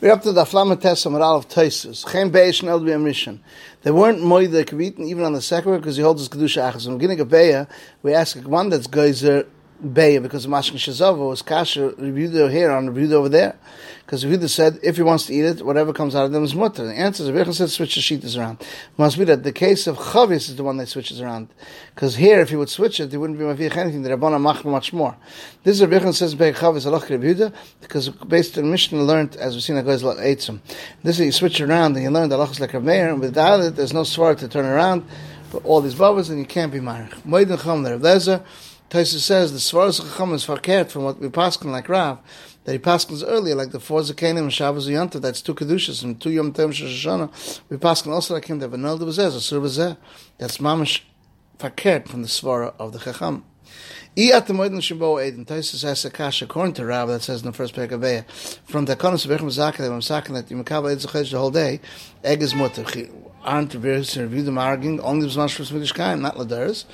We're up to the Flamates Amaral of Taisus. Chem Beish and Elbi Amrishan. They weren't be eaten even on the second because he holds his Kedusha Achas. When we're beginning of Beya, we ask one that's Geyser Beya because of Mashkin Shazava was Kasha reviewed here on reviewed over there. Because Yehuda said if he wants to eat it, whatever comes out of them is mutter. The answer is Rebbe said switch the sheetas around. Must be that the case of Chavis is the one that switches around. Because here, if he would switch it, he wouldn't be mavich anything. The Rabbana mach much more. This is Rebbe says Be'er Chavis alach Yehuda because based on Mishnah learned as we've seen that goes like Eitzim. This is you switch around and you learn the halachas like Rav Meir, and without it, there's no sword to turn around. But all these bubbles and you can't be marich. Moed Chum there. Lezer. Taisa says the Svaras Chacham is farkert from what we pass like Rav that he passes earlier, like the four Zakanim and Shabbos Yontav, that's two Kedushas, and two Yom Tem Shoshana. We pass also like him, that Vanel Devazeh, Asur Bazeh. That's Mamash Fakert from the Svara of the Chacham. I at the Moedin Shimbo Eden, Taisus has a kash according to Rav that says in the first parak of Beya, from the Konos of Echem Zakah, that I'm saking that you Mekabel Ed Zechaj the whole day, egg is mutter. Aren't reversed and review them arguing, only the Zmash for Smiddish not Ladaris.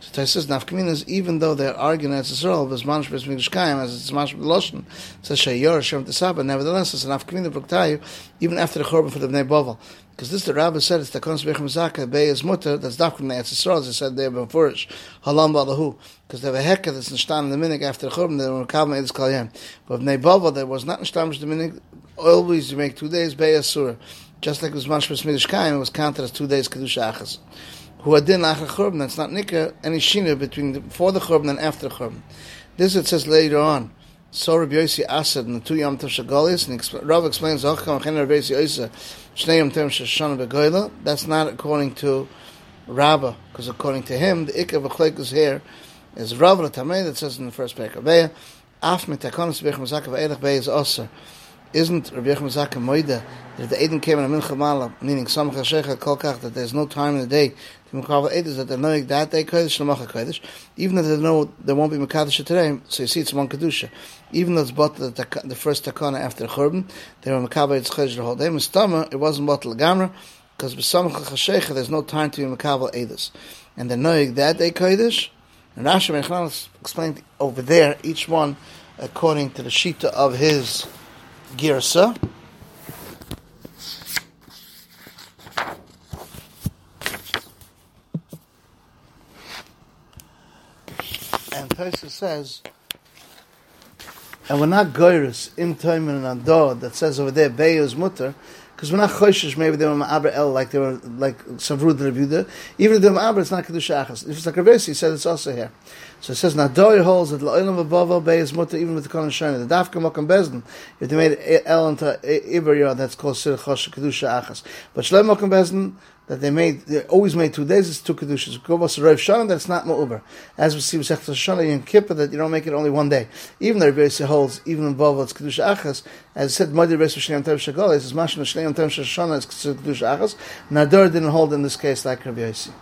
So Tais says nafkaminas, even though they're arguing as Yisrael, as manish b'es mikdash kaim, as it's manish b'loshen, says sheyor shem tesaba. Nevertheless, it's nafkamina b'ktayu, even after the korban for the bnei bovel. Because this the rabbi said it's the kons bechem zaka bei is mutter that's dafkum the Yisrael as he said there before halam balahu because they have a hekka that's nishtan the minig after the korban they were kavim edis kalyem but bnei bovel there was not nishtan the minig always you make two days bei asura just like it was b'es mikdash kaim it was counted as two days kedusha achas who adin achar churban. That's not nikah any shina between the, before the churban and after the churban. This it says later on. So Rabbi Yossi Asad in the two Yom Tov and Rav explains Chen Rabbi Shnei Yom Tov Shashana Begoyla. That's not according to Rabbah, because according to him, the Ikka of is here is Rav Tamei that says in the first Beya, Af Mitakonis Bech Mazaka Ve'elech Beya is Osir isn't Rabbi Yechim Zaka Moida that the Eden came in a meaning Samach HaShecha Kolkach, that there's no time in the day to Mekav Edis, that they're knowing that day Kodesh, Shlamacha Kodesh, even if they know there won't be Mekadosh today, so you see it's one Kedusha. Even though it's bought the, the first Takana after the Churban, they were Mekav Edis Kodesh the whole day. Mistama, it wasn't bought Lagamra, because Samach HaShecha, there's no time to be Mekav Edis. And they're knowing that day Kodesh, and Rashi Mechanal explained over there, each one according to the Shita of his Girsa. And Taisa says, and we're not goyrus im toimen and ador that says over there beyus mutter because we're not choishish maybe they were ma'aber el like they were like savrud reviewed even if they were ma'aber it's not kedusha achas if it's like Ravesi he said it's also here so it says Nadoi holds that La'ilam above Bay is mutter even with the Kohen Shana. The Dafka Mokam Bezdin, if they made El into Iber that's called Sir Chosh Kedusha Achas. But Shlem Mokam Bezdin, that they made, they always made two days, it's two Kedushas. Kovos Rav Shana, that's not Ma'uber. As we see with Sechta Shana in Kippur, that you don't make it only one day. Even the Rebbe holds, even in Bovel, it's Kedusha Achas, as it said, Modi Rebbe Shneim Tev Shagol, it's Mashma Shneim Tev Shana, it's Kedusha Achas. Nador didn't hold in this case like Rabbi Yossi.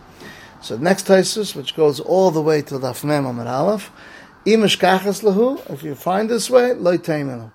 So next Taisus, which goes all the way to the Mem Amar Aleph, Imish Kachas Lahu, if you find this way, Loi Taimenu.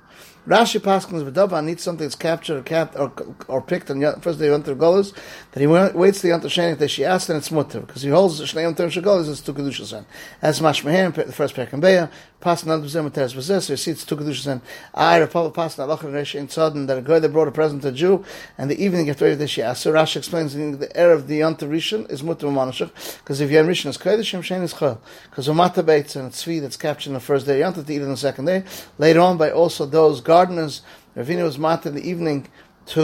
Rashi Paskins V'daba needs something that's captured or, capped or, or picked on the first day of Yonter Golos, that he waits the Yonter Shenik that she asked and it's mutter, because he holds the Shnei Shegolos as two Kedusha As Mashmaher, the first parak and Beya, Pas not the Zem Teres Possessor, you see it's two Kedusha I, Rapapa Pas not Lachar Resh in that a guy that brought a present to a Jew, and the evening after that she asked. So Rashi explains in the air of the Yonter Rishon is mutter Manashach, because if have Rishon is Kodesh, Shem Shein is Chol. Because Umata Beitz and Tzvi that's captured on the first day, Yonter to eat on the second day. Later on by also those gardeners, Ravina was mat in the evening to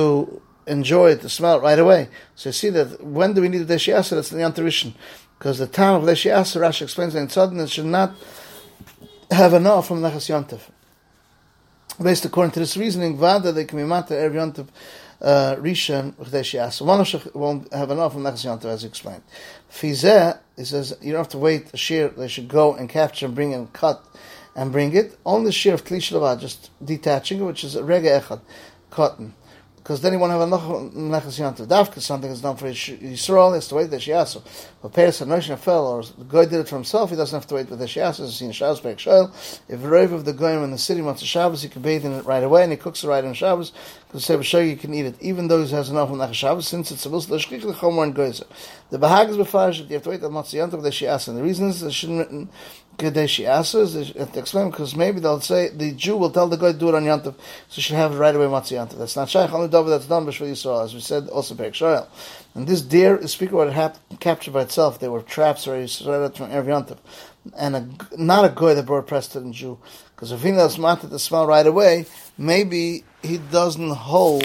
enjoy it, to smell it right away. So you see that when do we need the Deshiasa? That's the Yantarishan. Because the time of Deshiasa, Rashi explains in sudden it should not have enough from Nechas Yantav. Based according to this reasoning, Vada, they can be matter every Yantav uh, Rishon Deshiasa. One of won't have enough from Nechas Yantav, as explained. Fizeh, he says, you don't have to wait a shear, they should go and capture and bring and cut and bring it. Only the shear of Kli just detaching it, which is a Rega Echad, cotton. Because then you won't have a Nechas Yantav. Dafka, something is done for Yisrael, he has to wait the Shiasu. But Peres and Noshna fell, or the guy did it for himself, he doesn't have to wait for the Shiasu, as seen Shabbos Berg Shoel. If a rave of the Goyim in the city wants a Shabbos, he can bathe in it right away, and he cooks it right on Shabbos, because the Sefer you can eat it, even though he has enough on Nechas Shabbos, since it's to Lashkich the Chomor and Goyzer. The Bahag is Befarish, you have to wait the Matzah Yantav, the. And the reason is, it shouldn't Kadeshi is it explain because maybe they'll say the Jew will tell the guy to do it on Yantav, so should have it right away Matzah Yantav. That's not Shaykh, only David that's done B'Shvil Yisrael, as we said also Perek Shoel. And this deer is speaking about it captured by itself. They were traps or right from Erev Yantav. And a, not a guy that brought to Jew. Because if he knows wanted to smell right away, maybe he doesn't hold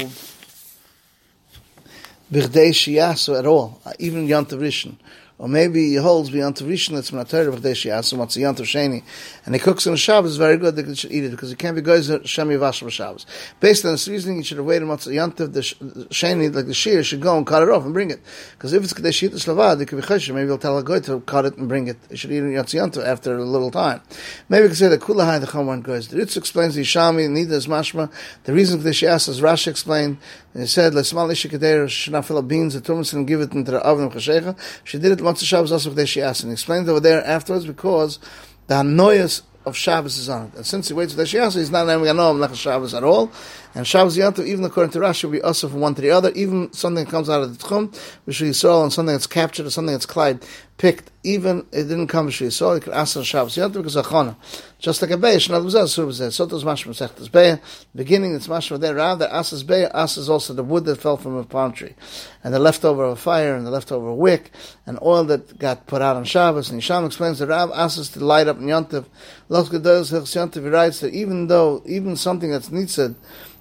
B'Chdei Shiyasu at all, even Yantav Rishon or maybe he holds beyond Tavishin that's Manatar of Deshi Asim, what's the Yantav Sheni, and he cooks on Shabbos, very good they he should eat it, because it can't be goes Shemi Vash Shabbos. Based on this reasoning, he should have waited until Yantav, the Sheni, like the Shir, should go and cut it off and bring it. Because if it's Kadesh Yit Slavad, it could be Chesher, maybe he'll tell a guy to cut it and bring it. He should eat it Yantav after a little time. Maybe we could say that Kulahai, the Chaman goes. The Ritz explains the Shami, neither is Mashma. The reason Kadesh Yas, as Rashi explained, he said, Lesmal Ishikader, up beans, the Tumas, and give it into the oven of. She did it the Shabbos also Yas, and explained over there afterwards because the Hanoyas of Shabbos is on it. And since he waits for the Shiasa, he's not naming Anom like Shabbos at all. And Shabbos Yantav, even according to Rashi, will be also from one to the other. Even something that comes out of the Tchum, which we saw, and something that's captured, or something that's Clyde picked, even it didn't come B'Shvi Yisrael, it could ask on Shabbos Yantav because Achona. Just like a Beis, Shnad B'Zeh, Sur B'Zeh. So does Mashma Sechtas Beis. Beginning, it's Mashma there, around that Asas Beis, Asas also the wood that fell from a palm tree. And the leftover of a fire, and the leftover wick, and oil that got put out on Shabbos. And Yisham explains that Rav Asas to light up Yantav. Los Gedolos Yantav, writes that even though, even something that's nitzad,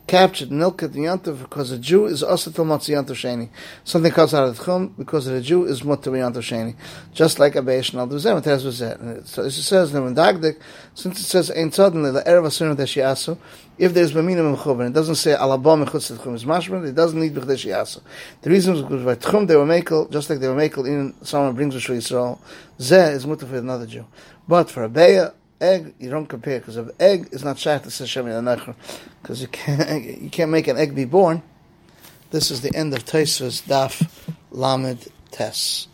captured Nilkat Yantav because a Jew is also Yantav Sheni. Something comes out of the Chum because a Jew is Mutter Yantav Sheni. Just like a Beish and Alduzem, it has it. So it says in Dagdik, since it says Ein suddenly the Erev Asur Deshi Asu, if there's Bamina Mechuben, it doesn't say Alabam Mechutz Tchum is Mashman, it doesn't need B'chdeshi Asu. The reason is because by Tchum they were Mekel, just like they were Mekel in someone brings Rishon Yisrael, Zeh is Mutter for another Jew. But for a Beya, egg, you don't compare because if egg is not shaykh to Hashem because you can't you can't make an egg be born. This is the end of Taisva's Daf Lamed Tes.